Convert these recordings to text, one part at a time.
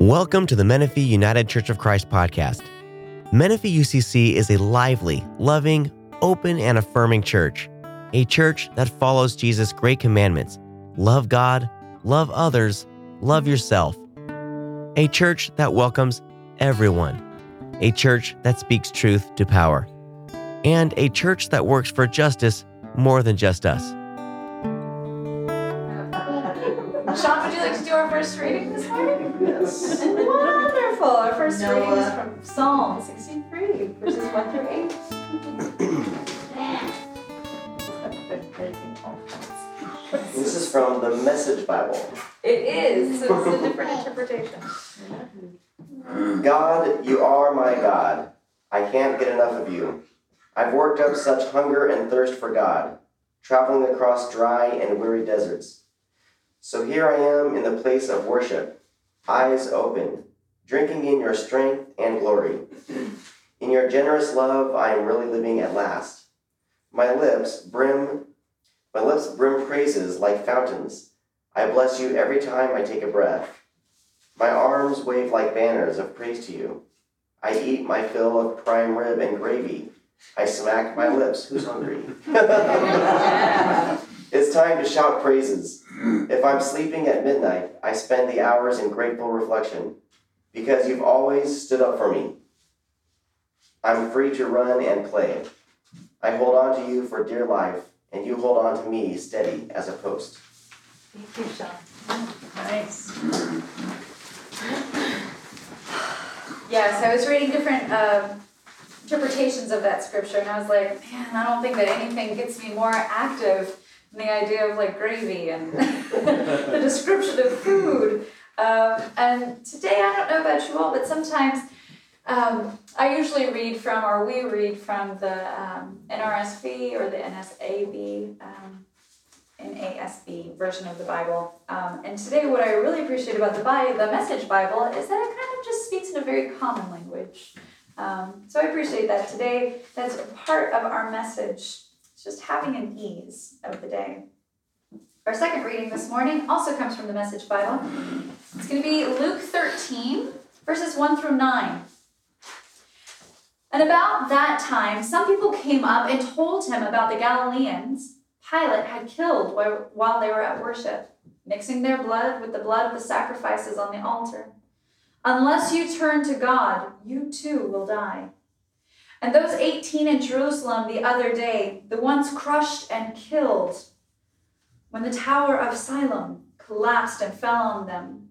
Welcome to the Menifee United Church of Christ podcast. Menifee UCC is a lively, loving, open, and affirming church. A church that follows Jesus' great commandments love God, love others, love yourself. A church that welcomes everyone. A church that speaks truth to power. And a church that works for justice more than just us. First reading this morning? Yes. Wonderful. Our first Noah. reading is uh, from Psalm 63, verses 1 through 8. This is from the Message Bible. It is, so it's a different interpretation. God, you are my God. I can't get enough of you. I've worked up such hunger and thirst for God, traveling across dry and weary deserts. So here I am in the place of worship, eyes open, drinking in your strength and glory. In your generous love, I am really living at last. My lips brim my lips brim praises like fountains. I bless you every time I take a breath. My arms wave like banners of praise to you. I eat my fill of prime rib and gravy. I smack my lips. Who's hungry? it's time to shout praises. If I'm sleeping at midnight, I spend the hours in grateful reflection because you've always stood up for me. I'm free to run and play. I hold on to you for dear life, and you hold on to me steady as a post. Thank you, Sean. Nice. Yes, I was reading different um, interpretations of that scripture, and I was like, man, I don't think that anything gets me more active than the idea of like gravy and the description of food. Um, and today, I don't know about you all, but sometimes um, I usually read from, or we read from the um, NRSV or the NSAB. Um, NASB version of the Bible. Um, and today, what I really appreciate about the Bible, the Message Bible, is that it kind of just speaks in a very common language. Um, so I appreciate that today. That's part of our message. Just having an ease of the day. Our second reading this morning also comes from the Message Bible. It's going to be Luke 13, verses 1 through 9. And about that time, some people came up and told him about the Galileans Pilate had killed while they were at worship, mixing their blood with the blood of the sacrifices on the altar. Unless you turn to God, you too will die. And those 18 in Jerusalem the other day, the ones crushed and killed, when the Tower of Siloam collapsed and fell on them,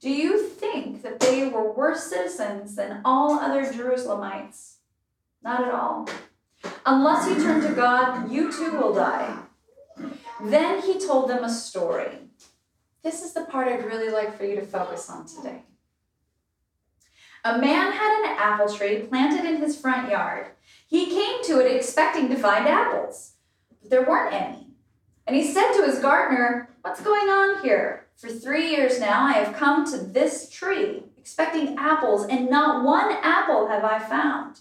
do you think that they were worse citizens than all other Jerusalemites? Not at all. Unless you turn to God, you too will die. Then he told them a story. This is the part I'd really like for you to focus on today. A man had an apple tree planted in his front yard. He came to it expecting to find apples, but there weren't any. And he said to his gardener, What's going on here? For three years now I have come to this tree expecting apples, and not one apple have I found.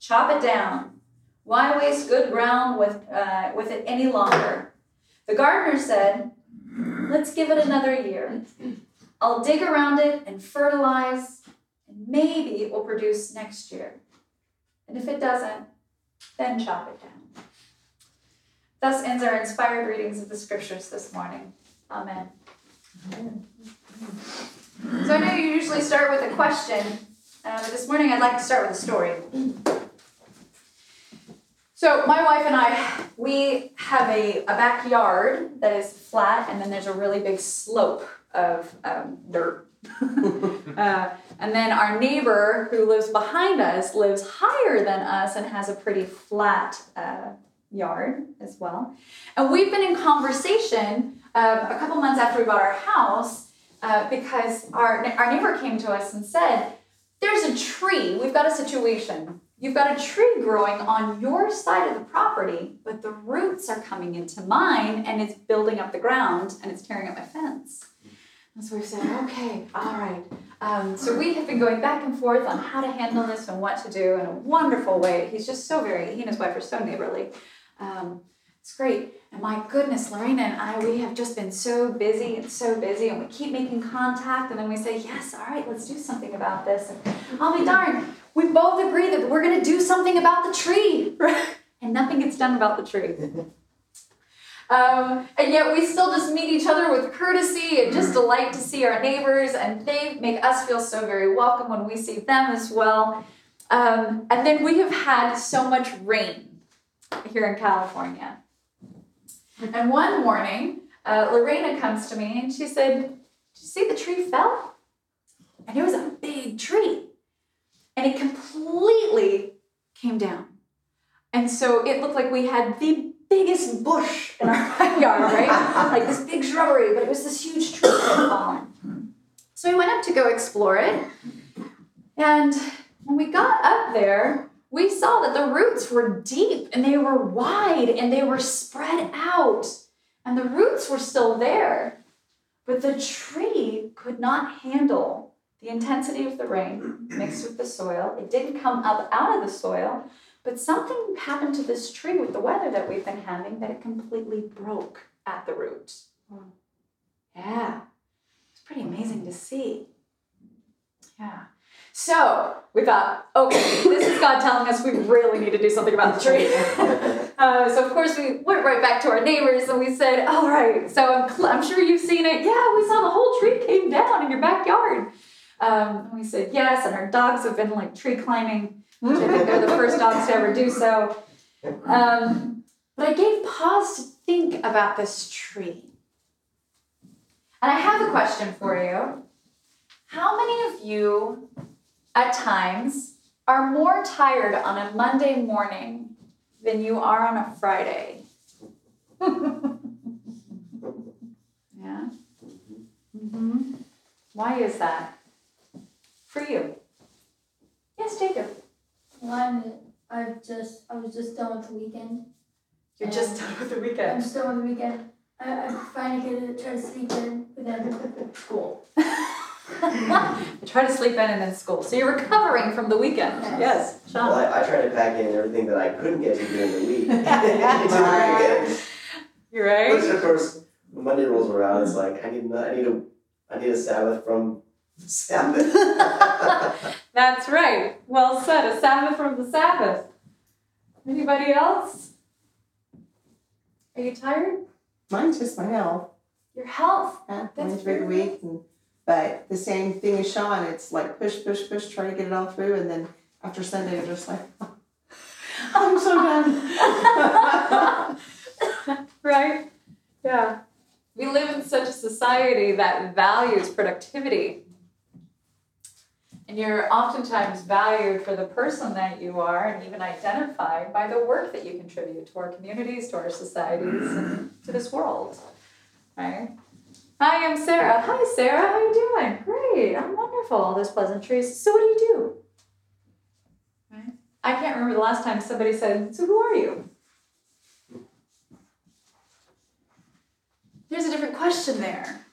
Chop it down. Why waste good ground with, uh, with it any longer? The gardener said, Let's give it another year. I'll dig around it and fertilize, maybe it will produce next year. And if it doesn't, then chop it down. Thus ends our inspired readings of the scriptures this morning. Amen. So I know you usually start with a question, uh, but this morning I'd like to start with a story. So my wife and I, we have a, a backyard that is flat, and then there's a really big slope of um, dirt. uh, and then our neighbor who lives behind us lives higher than us and has a pretty flat uh, yard as well. And we've been in conversation uh, a couple months after we bought our house uh, because our, our neighbor came to us and said, There's a tree, we've got a situation. You've got a tree growing on your side of the property, but the roots are coming into mine and it's building up the ground and it's tearing up my fence. So we said, okay, all right. Um, so we have been going back and forth on how to handle this and what to do in a wonderful way. He's just so very, he and his wife are so neighborly. Um, It's great. And my goodness, Lorena and I, we have just been so busy and so busy, and we keep making contact, and then we say, Yes, all right, let's do something about this. And I'll be darned, we both agree that we're going to do something about the tree, and nothing gets done about the tree. Um, and yet we still just meet each other with courtesy and just delight to see our neighbors, and they make us feel so very welcome when we see them as well. Um, and then we have had so much rain here in California. And one morning, uh, Lorena comes to me and she said, Did you see the tree fell? And it was a big tree. And it completely came down. And so it looked like we had the biggest bush in our backyard, right? like this big shrubbery, but it was this huge tree that had fallen. So we went up to go explore it. And when we got up there, we saw that the roots were deep and they were wide and they were spread out. And the roots were still there. But the tree could not handle the intensity of the rain mixed with the soil. It didn't come up out of the soil. But something happened to this tree with the weather that we've been having that it completely broke at the root. Yeah, it's pretty amazing to see. Yeah. So we thought, okay, this is God telling us we really need to do something about the tree. uh, so of course we went right back to our neighbors and we said, all right, so I'm, cl- I'm sure you've seen it. Yeah, we saw the whole tree came down in your backyard. Um, and we said yes, and our dogs have been like tree climbing which I think they're the first dogs to ever do so. Um, but I gave pause to think about this tree. And I have a question for you. How many of you, at times, are more tired on a Monday morning than you are on a Friday? yeah? Mm-hmm. Why is that? For you. Yes, Jacob. One, I've just I was just done with the weekend. You're just um, done with the weekend. I'm weekend. just done with the weekend. I, I finally get to try to sleep in, but then school. Try to sleep in and then school. So you're recovering from the weekend. Yes, Well, Sean. I, I try to pack in everything that I couldn't get to during the week into the weekend. You're Which right. of course, when Monday rolls around, it's like I need I need a I need a Sabbath from Sabbath. That's right. Well said. A Sabbath from the Sabbath. Anybody else? Are you tired? Mine's just my health. Your health. Yeah, That's went through the very week, and, but the same thing as Sean. It's like push, push, push, try to get it all through, and then after Sunday, I'm just like, I'm so done. right? Yeah. We live in such a society that values productivity. And you're oftentimes valued for the person that you are and even identified by the work that you contribute to our communities, to our societies, and to this world. Right? Hi, I'm Sarah. Hi, Sarah. How you doing? Great. I'm wonderful. All those pleasantries. So what do you do? Right? I can't remember the last time somebody said, So who are you? There's a different question there.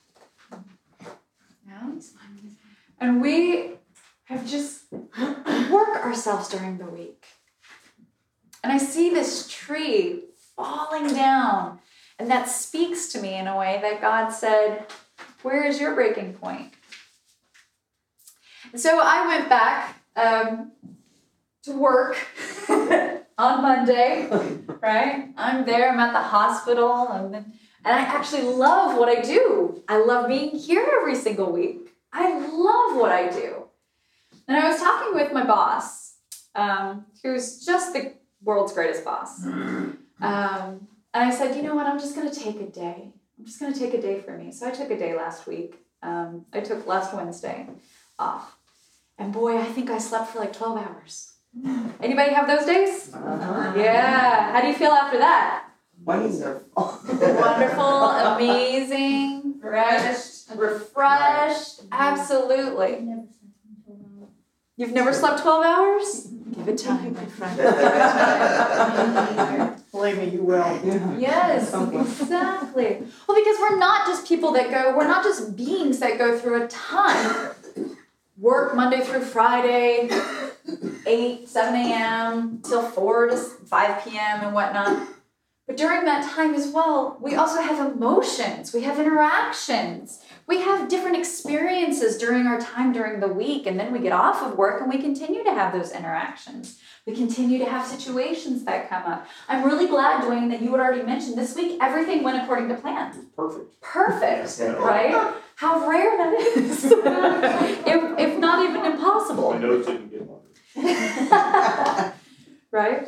Yeah? And we have just work ourselves during the week. And I see this tree falling down, and that speaks to me in a way that God said, Where is your breaking point? And so I went back um, to work on Monday, right? I'm there, I'm at the hospital, and, and I actually love what I do. I love being here every single week. I love what I do. And I was talking with my boss, um, who's just the world's greatest boss. Um, and I said, you know what, I'm just going to take a day. I'm just going to take a day for me. So I took a day last week. Um, I took last Wednesday off. And boy, I think I slept for like 12 hours. Anybody have those days? Uh-huh. Yeah. How do you feel after that? Wonderful. Wonderful, amazing, refreshed, refreshed. Absolutely. I never slept until now. You've never slept 12 hours? Give it time, my friend. Believe me, you will. Yeah. Yes, exactly. Well, because we're not just people that go, we're not just beings that go through a ton. Work Monday through Friday, 8, 7 a.m. till 4 to 5 p.m. and whatnot. But during that time as well, we also have emotions, we have interactions, we have different experiences during our time during the week, and then we get off of work and we continue to have those interactions. We continue to have situations that come up. I'm really glad, Dwayne, that you had already mentioned this week everything went according to plan. Perfect. Perfect, right? How rare that is. if, if not even impossible. My nose didn't get longer. right?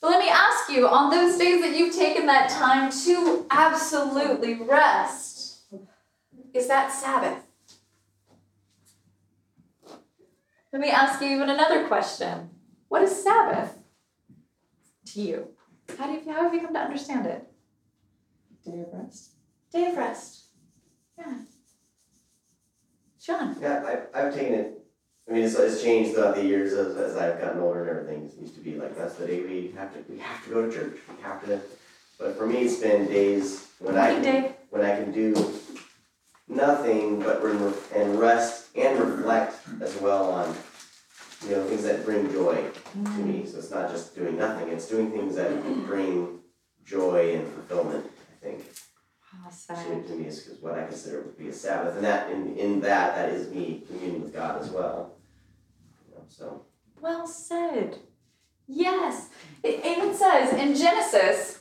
But let me ask you on those days that you've taken that time to absolutely rest, is that Sabbath? Let me ask you even another question. What is Sabbath to you? How, do you, how have you come to understand it? Day of rest. Day of rest. Yeah. John. Yeah, I've, I've taken it. I mean, it's, it's changed throughout the years as, as I've gotten older and everything. It used to be like that's the day we have to we have to go to church. We have to. But for me, it's been days when I can, Dave. when I can do nothing but re- and rest and reflect as well on you know things that bring joy to me. So it's not just doing nothing; it's doing things that bring joy and fulfillment. I think Oh, to, to me is, is what I consider would be a Sabbath, and that in in that that is me communing with God as well. You know, so Well said. Yes. It even says in Genesis,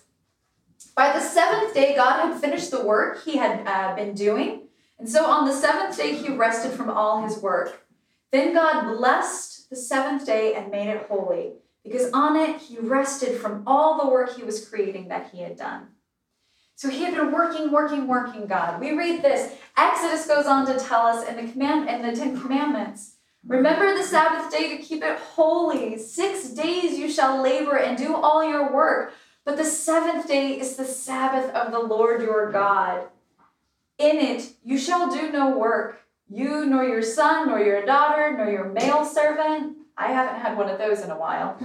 by the seventh day, God had finished the work he had uh, been doing. And so on the seventh day, he rested from all his work. Then God blessed the seventh day and made it holy, because on it he rested from all the work he was creating that he had done. So he had been working, working, working, God. We read this. Exodus goes on to tell us in the command in the Ten Commandments Remember the Sabbath day to keep it holy. Six days you shall labor and do all your work, but the seventh day is the Sabbath of the Lord your God. In it you shall do no work, you nor your son, nor your daughter, nor your male servant. I haven't had one of those in a while.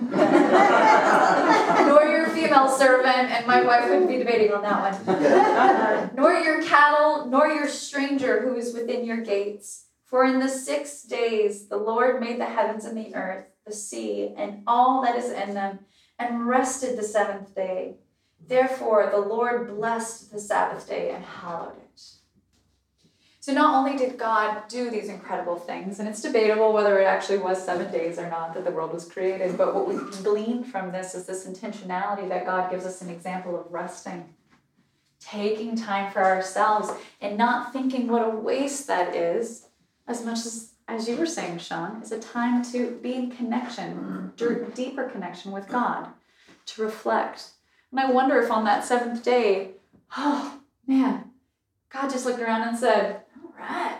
nor your female servant, and my wife would be debating on that one. nor your cattle, nor your stranger who is within your gates. For in the six days the Lord made the heavens and the earth, the sea, and all that is in them, and rested the seventh day. Therefore the Lord blessed the Sabbath day and hallowed it. So not only did God do these incredible things, and it's debatable whether it actually was seven days or not that the world was created, but what we glean from this is this intentionality that God gives us an example of resting taking time for ourselves and not thinking what a waste that is as much as as you were saying sean is a time to be in connection mm-hmm. deeper connection with god to reflect. And i wonder if on that seventh day oh man god just looked around and said right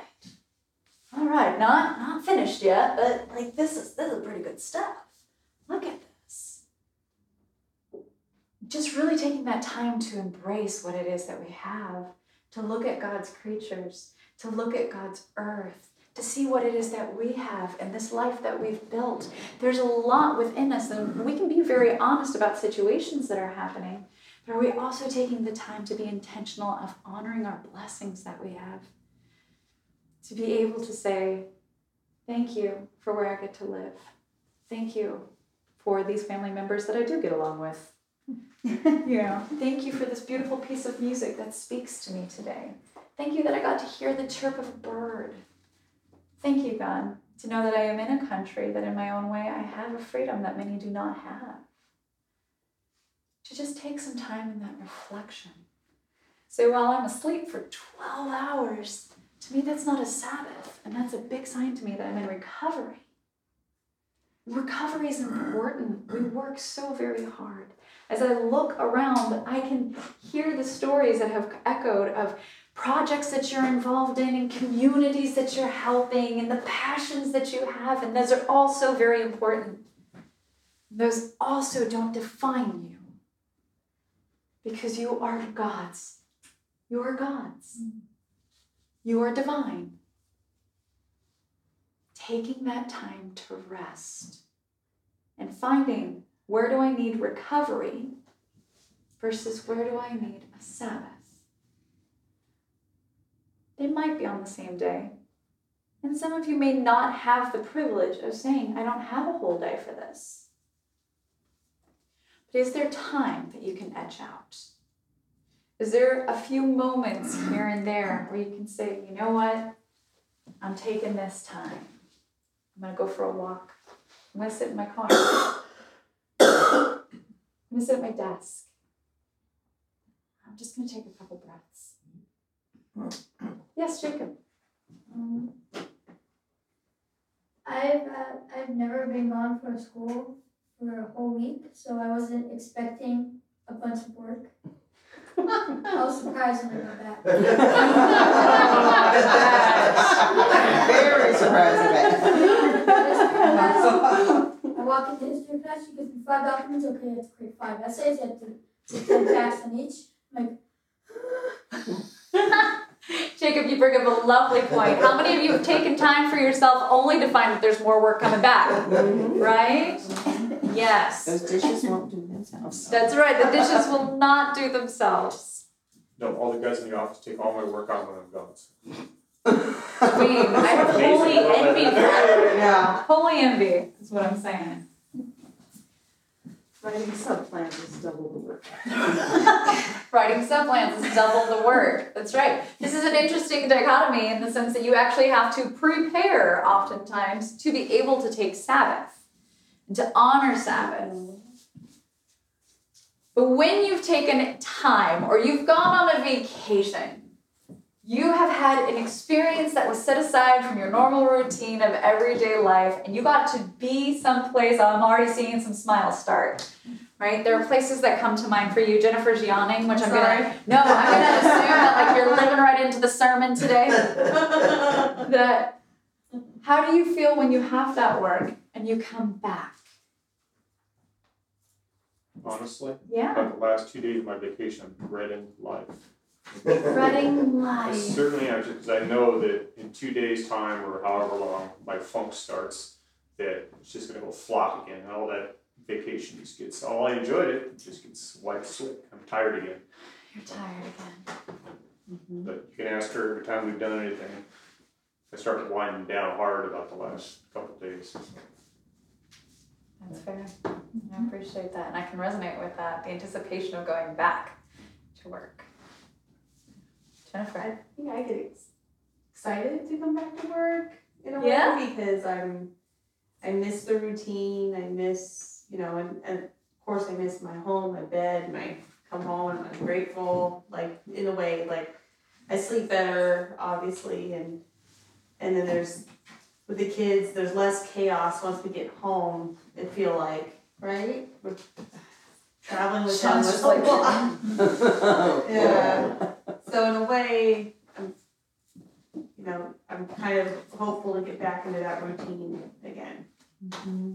all right not not finished yet but like this is this is pretty good stuff look at this just really taking that time to embrace what it is that we have, to look at God's creatures, to look at God's earth, to see what it is that we have and this life that we've built. There's a lot within us, and we can be very honest about situations that are happening. But are we also taking the time to be intentional of honoring our blessings that we have? To be able to say, Thank you for where I get to live. Thank you for these family members that I do get along with. Yeah. Thank you for this beautiful piece of music that speaks to me today. Thank you that I got to hear the chirp of a bird. Thank you, God, to know that I am in a country that in my own way I have a freedom that many do not have. To just take some time in that reflection. So while I'm asleep for 12 hours, to me that's not a Sabbath, and that's a big sign to me that I'm in recovery. Recovery is important. We work so very hard. As I look around, I can hear the stories that have echoed of projects that you're involved in and communities that you're helping and the passions that you have, and those are also very important. Those also don't define you because you are God's. You are God's. Mm. You are divine. Taking that time to rest and finding where do I need recovery versus where do I need a Sabbath? They might be on the same day. And some of you may not have the privilege of saying, I don't have a whole day for this. But is there time that you can etch out? Is there a few moments here and there where you can say, you know what? I'm taking this time. I'm going to go for a walk. I'm going to sit in my car. I'm going to sit at my desk. I'm just going to take a couple breaths. Yes, Jacob. I've uh, I've never been gone from school for a whole week, so I wasn't expecting a bunch of work. I was surprised when I got back. Very surprised I walk into history class, she gives me five documents, okay, let's create five essays, I have to take ten facts on each. I'm like, Jacob, you bring up a lovely point. How many of you have taken time for yourself only to find that there's more work coming back? Right? Yes. Those dishes won't do themselves. That's right. The dishes will not do themselves. No, all the guys in the office take all my work on when I'm gone. Queen, I have holy envy for that. Yeah. Holy envy is what I'm saying. Writing sub-plans is double the work. Writing subplans is double the work. That's right. This is an interesting dichotomy in the sense that you actually have to prepare oftentimes to be able to take Sabbath and to honor Sabbath. But when you've taken time or you've gone on a vacation, you have had an experience that was set aside from your normal routine of everyday life, and you got to be someplace. I'm already seeing some smiles start. Right? There are places that come to mind for you. Jennifer's yawning, which I'm gonna no, I'm gonna assume that like you're living right into the sermon today. That how do you feel when you have that work and you come back? Honestly, Yeah. about the last two days of my vacation, I'm dreading life. Spreading I light. certainly actually, because I know that in two days' time or however long my funk starts, that it's just gonna go flop again. And all that vacation just gets, all I enjoyed it, it just gets wiped slick. I'm tired again. You're tired again. Mm-hmm. But you can ask her every time we've done anything. I start winding down hard about the last couple days. That's fair. I appreciate that. And I can resonate with that. The anticipation of going back to work. Jennifer. I think I get ex- excited to come back to work in a way Yeah? because I'm I miss the routine. I miss you know, and, and of course I miss my home, my bed, my come home and I'm grateful. Like in a way, like I sleep better, obviously, and and then there's with the kids, there's less chaos once we get home. I feel like right. We're traveling with them Sounds was just a like lot. Yeah. So in a way, I'm, you know, I'm kind of hopeful to get back into that routine again. Mm-hmm.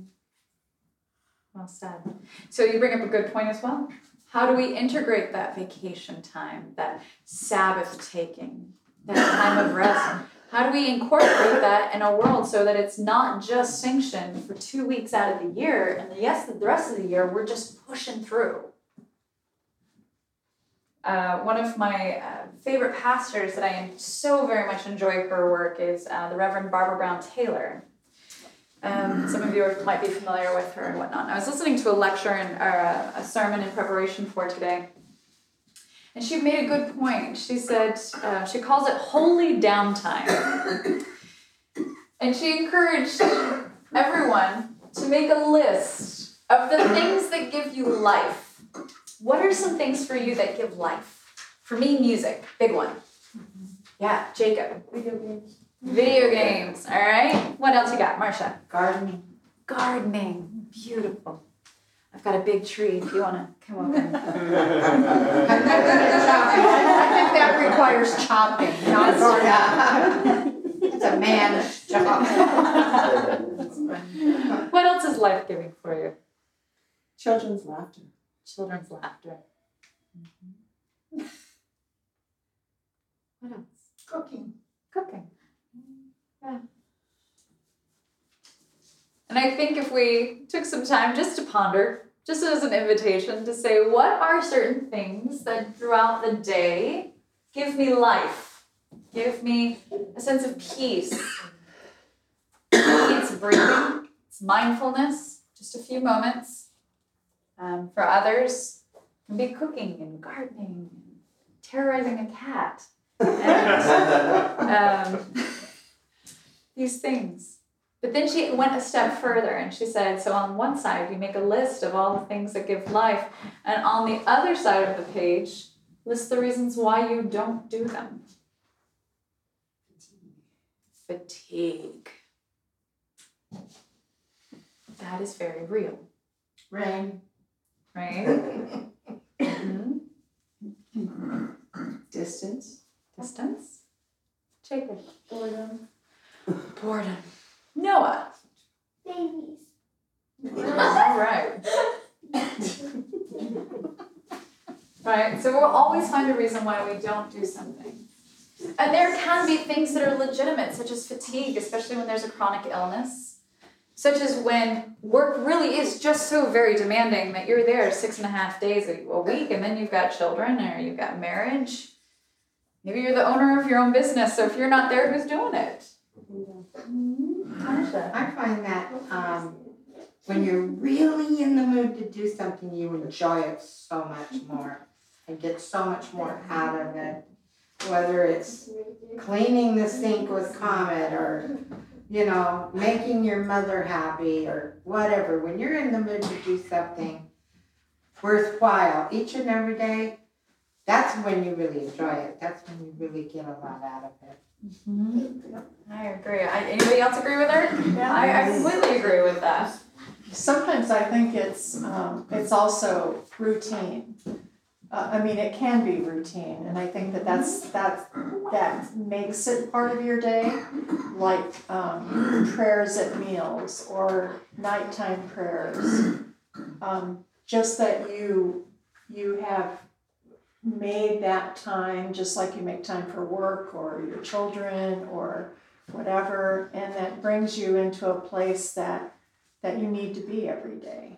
Well said. So you bring up a good point as well. How do we integrate that vacation time, that Sabbath taking, that time of rest? How do we incorporate that in a world so that it's not just sanctioned for two weeks out of the year, and the yes, the rest of the year we're just pushing through? Uh, one of my uh, favorite pastors that I so very much enjoy her work is uh, the Reverend Barbara Brown Taylor. Um, some of you are, might be familiar with her and whatnot. I was listening to a lecture and a, a sermon in preparation for today, and she made a good point. She said uh, she calls it holy downtime, and she encouraged everyone to make a list of the things that give you life. What are some things for you that give life? For me, music, big one. Yeah, Jacob. video games. Video games, all right? What else you got, Marcia? Gardening. Gardening, beautiful. I've got a big tree if you want to come over. and- I think that requires chopping, not gardening. It's a man's job. what else is life giving for you? Children's laughter. Children's laughter. Mm-hmm. What else? Cooking. Cooking. Yeah. And I think if we took some time just to ponder, just as an invitation to say, what are certain things that throughout the day give me life, give me a sense of peace? Maybe it's breathing, it's mindfulness, just a few moments. Um, for others, it can be cooking and gardening, and terrorizing a cat, and um, these things. But then she went a step further and she said, so on one side, you make a list of all the things that give life, and on the other side of the page, list the reasons why you don't do them. Fatigue. That is very real, Rain. right? Mhm. Distance. Distance. Jacob. Boredom. Boredom. Noah. Babies. All right. right. So we'll always find a reason why we don't do something. And there can be things that are legitimate, such as fatigue, especially when there's a chronic illness, such as when work really is just so very demanding that you're there six and a half days a a week, and then you've got children or you've got marriage. Maybe you're the owner of your own business, so if you're not there, who's doing it? Mm-hmm. I find that um, when you're really in the mood to do something, you enjoy it so much more and get so much more out of it. Whether it's cleaning the sink with Comet or, you know, making your mother happy or whatever. When you're in the mood to do something worthwhile each and every day, that's when you really enjoy it. That's when you really get a lot out of it. I agree. I, anybody else agree with her? I, I completely agree with that. Sometimes I think it's, um, it's also routine. Uh, I mean, it can be routine, and I think that that's, that's, that makes it part of your day. Like, um, prayers at meals or nighttime prayers. Um, just that you, you have made that time, just like you make time for work or your children or whatever, and that brings you into a place that that you need to be every day.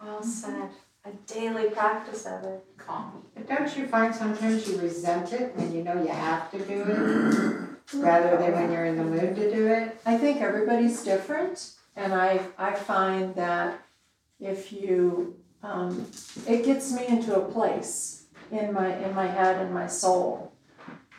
Well said. A daily practice of it. calm But don't you find sometimes you resent it when you know you have to do it rather than when you're in the mood to do it? I think everybody's different, and I I find that if you um, it gets me into a place in my in my head and my soul.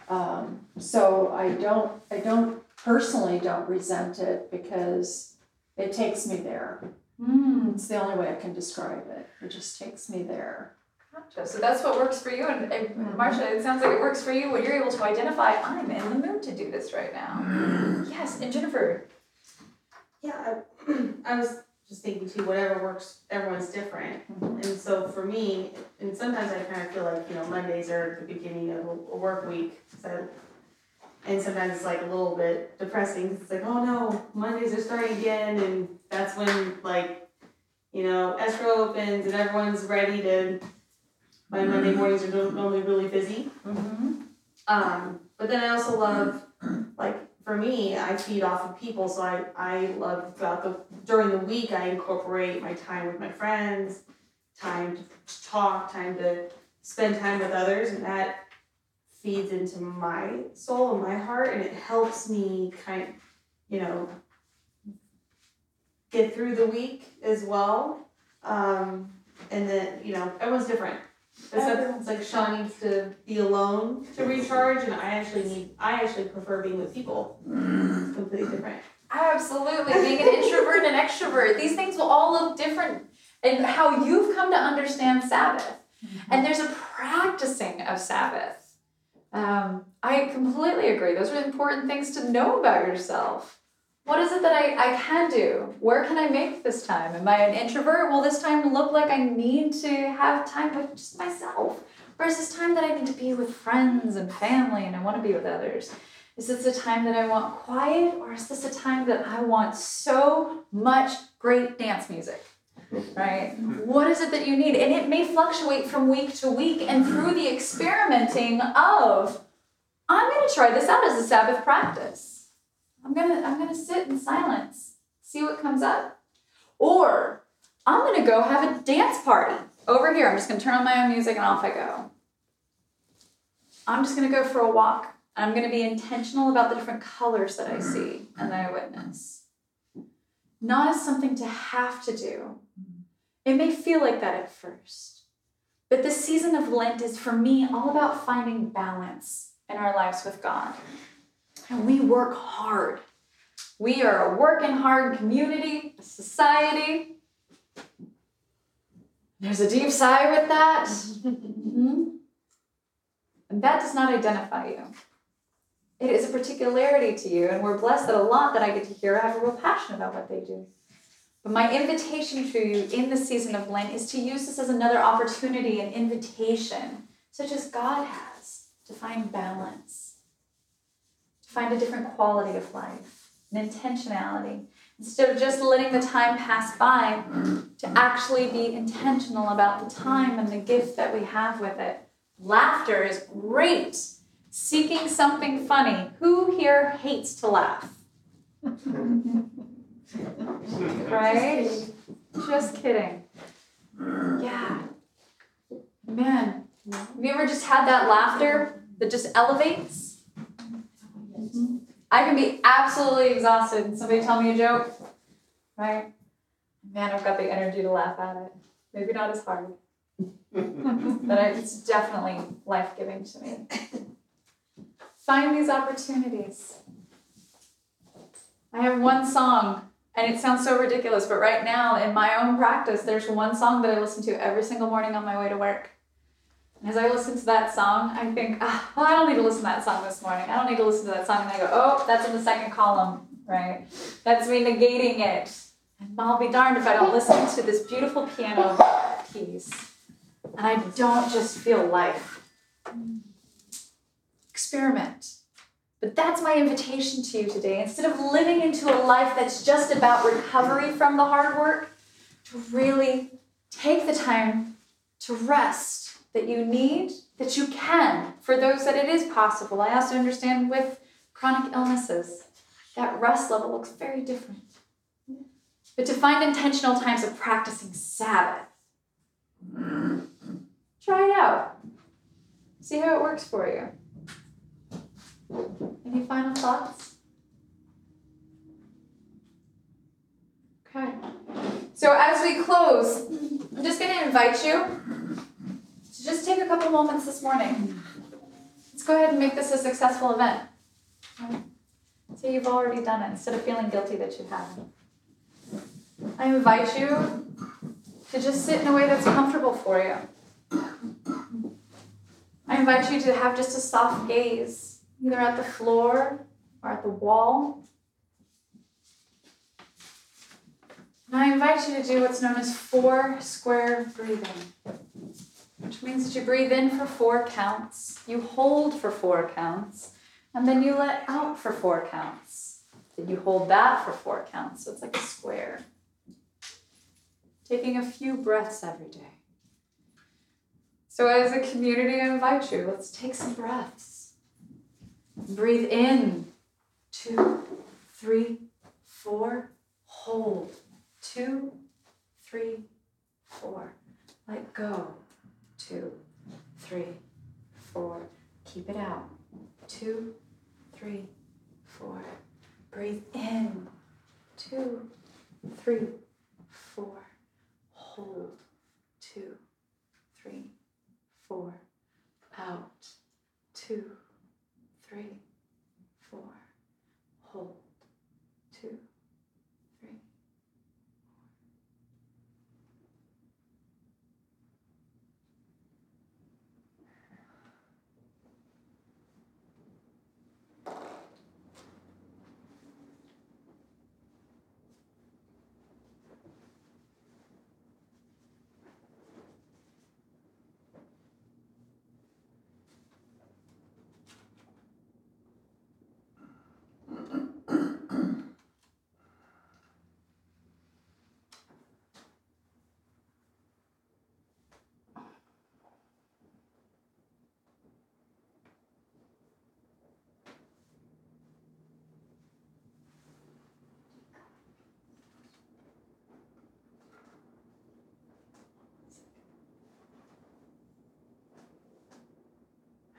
Um, so I don't I don't personally don't resent it because it takes me there. Mm, It's the only way I can describe it. It just takes me there. gotcha. So that's what works for you. And, and Marcia, it sounds like it works for you when you're able to identify, I'm in the mood to do this right now. Yes. And Jennifer. Yeah, I, I was just thinking too, whatever works, everyone's different. And so for me, and sometimes I kind of feel like, you know, Mondays are the beginning of a, a work week. So, and sometimes it's like a little bit depressing. It's like, oh no, Mondays are starting again. And that's when, like, you know, escrow opens and everyone's ready to. My Monday mornings are normally really busy. Mm-hmm. Um, but then I also love, like, for me, I feed off of people, so I, I love throughout the, during the week, I incorporate my time with my friends, time to talk, time to spend time with others, and that feeds into my soul and my heart, and it helps me kind, of, you know, get through the week as well. Um, and then, you know, everyone's different. It's like, like Sean needs to be alone to recharge, and I actually need, I actually prefer being with people. It's completely different. Absolutely. Being an introvert and an extrovert, these things will all look different in how you've come to understand Sabbath. And there's a practicing of Sabbath. Um, I completely agree. Those are important things to know about yourself. What is it that I, I can do? Where can I make this time? Am I an introvert? Will this time look like I need to have time with just myself? Or is this time that I need to be with friends and family and I want to be with others? Is this a time that I want quiet, or is this a time that I want so much great dance music? Right? What is it that you need? And it may fluctuate from week to week and through the experimenting of, I'm going to try this out as a Sabbath practice. I'm to I'm to sit in silence, see what comes up. Or I'm to go have a dance party over here. I'm just to turn on my own music and off I go. I'm just to go for a walk I'm to be intentional about the different colors that I mm-hmm. see and that I witness. Not as something to have to do. Mm-hmm. It may feel like that at first. But this season of Lent is for me all about finding balance in our lives with God. And we work hard. We are a working hard community, a society. There's a deep sigh with that. Mhm. And that does not identify you. It is a particularity to you, and we're blessed that a lot that I get to hear have a real passion about what they do. But my invitation to you in the season of Lent is to use this as another opportunity and invitation, such as God has, to find balance, find a different quality of life, an intentionality. Instead of just letting the time pass by, to actually be intentional about the time and the gift that we have with it. Laughter is great. Seeking something funny. Who here hates to laugh? right? Just kidding. Yeah. Man, have you ever just had that laughter that just elevates? Mm-hmm. I can be absolutely exhausted and somebody tell me a joke, right? Man, I've got the energy to laugh at it. Maybe not as hard, but it's definitely life giving to me. Find these opportunities. I have one song, and it sounds so ridiculous, but right now in my own practice, there's one song that I listen to every single morning on my way to work. As I listen to that song, I think, ah, well, I don't need to listen to that song this morning. I don't need to listen to that song. And I go, oh, that's in the second column, right? That's me negating it. And I'll be darned if I don't listen to this beautiful piano piece. And I don't just feel life. Experiment. But that's my invitation to you today. Instead of living into a life that's just about recovery from the hard work, to really take the time to rest that you need, that you can, for those that it is possible. I also understand with chronic illnesses, that rest level looks very different. But to find intentional times of practicing Sabbath, try it out. See how it works for you. Any final thoughts? Okay. So as we close, I'm just going to invite you just take a couple moments this morning. Let's go ahead and make this a successful event. So you've already done it instead of feeling guilty that you haven't. I invite you to just sit in a way that's comfortable for you. I invite you to have just a soft gaze, either at the floor or at the wall. And I invite you to do what's known as four square breathing, which means that you breathe in for four counts, you hold for four counts, and then you let out for four counts. Then you hold that for four counts, so it's like a square. Taking a few breaths every day. So, as a community, I invite you, let's take some breaths. Breathe in, two, three, four, hold, two, three, four. Let go, two, three, four. Keep it out, two, three, four. Breathe in, two, three, four. Hold, two, three, four. Out, two, three, four. Hold, two, three.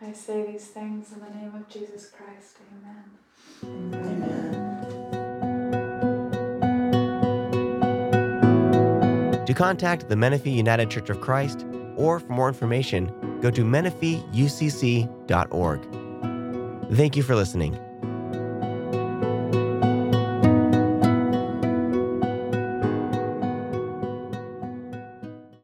I say these things in the name of Jesus Christ. Amen. Amen. To contact the Menifee United Church of Christ or for more information, go to menifeeucc.org. Thank you for listening.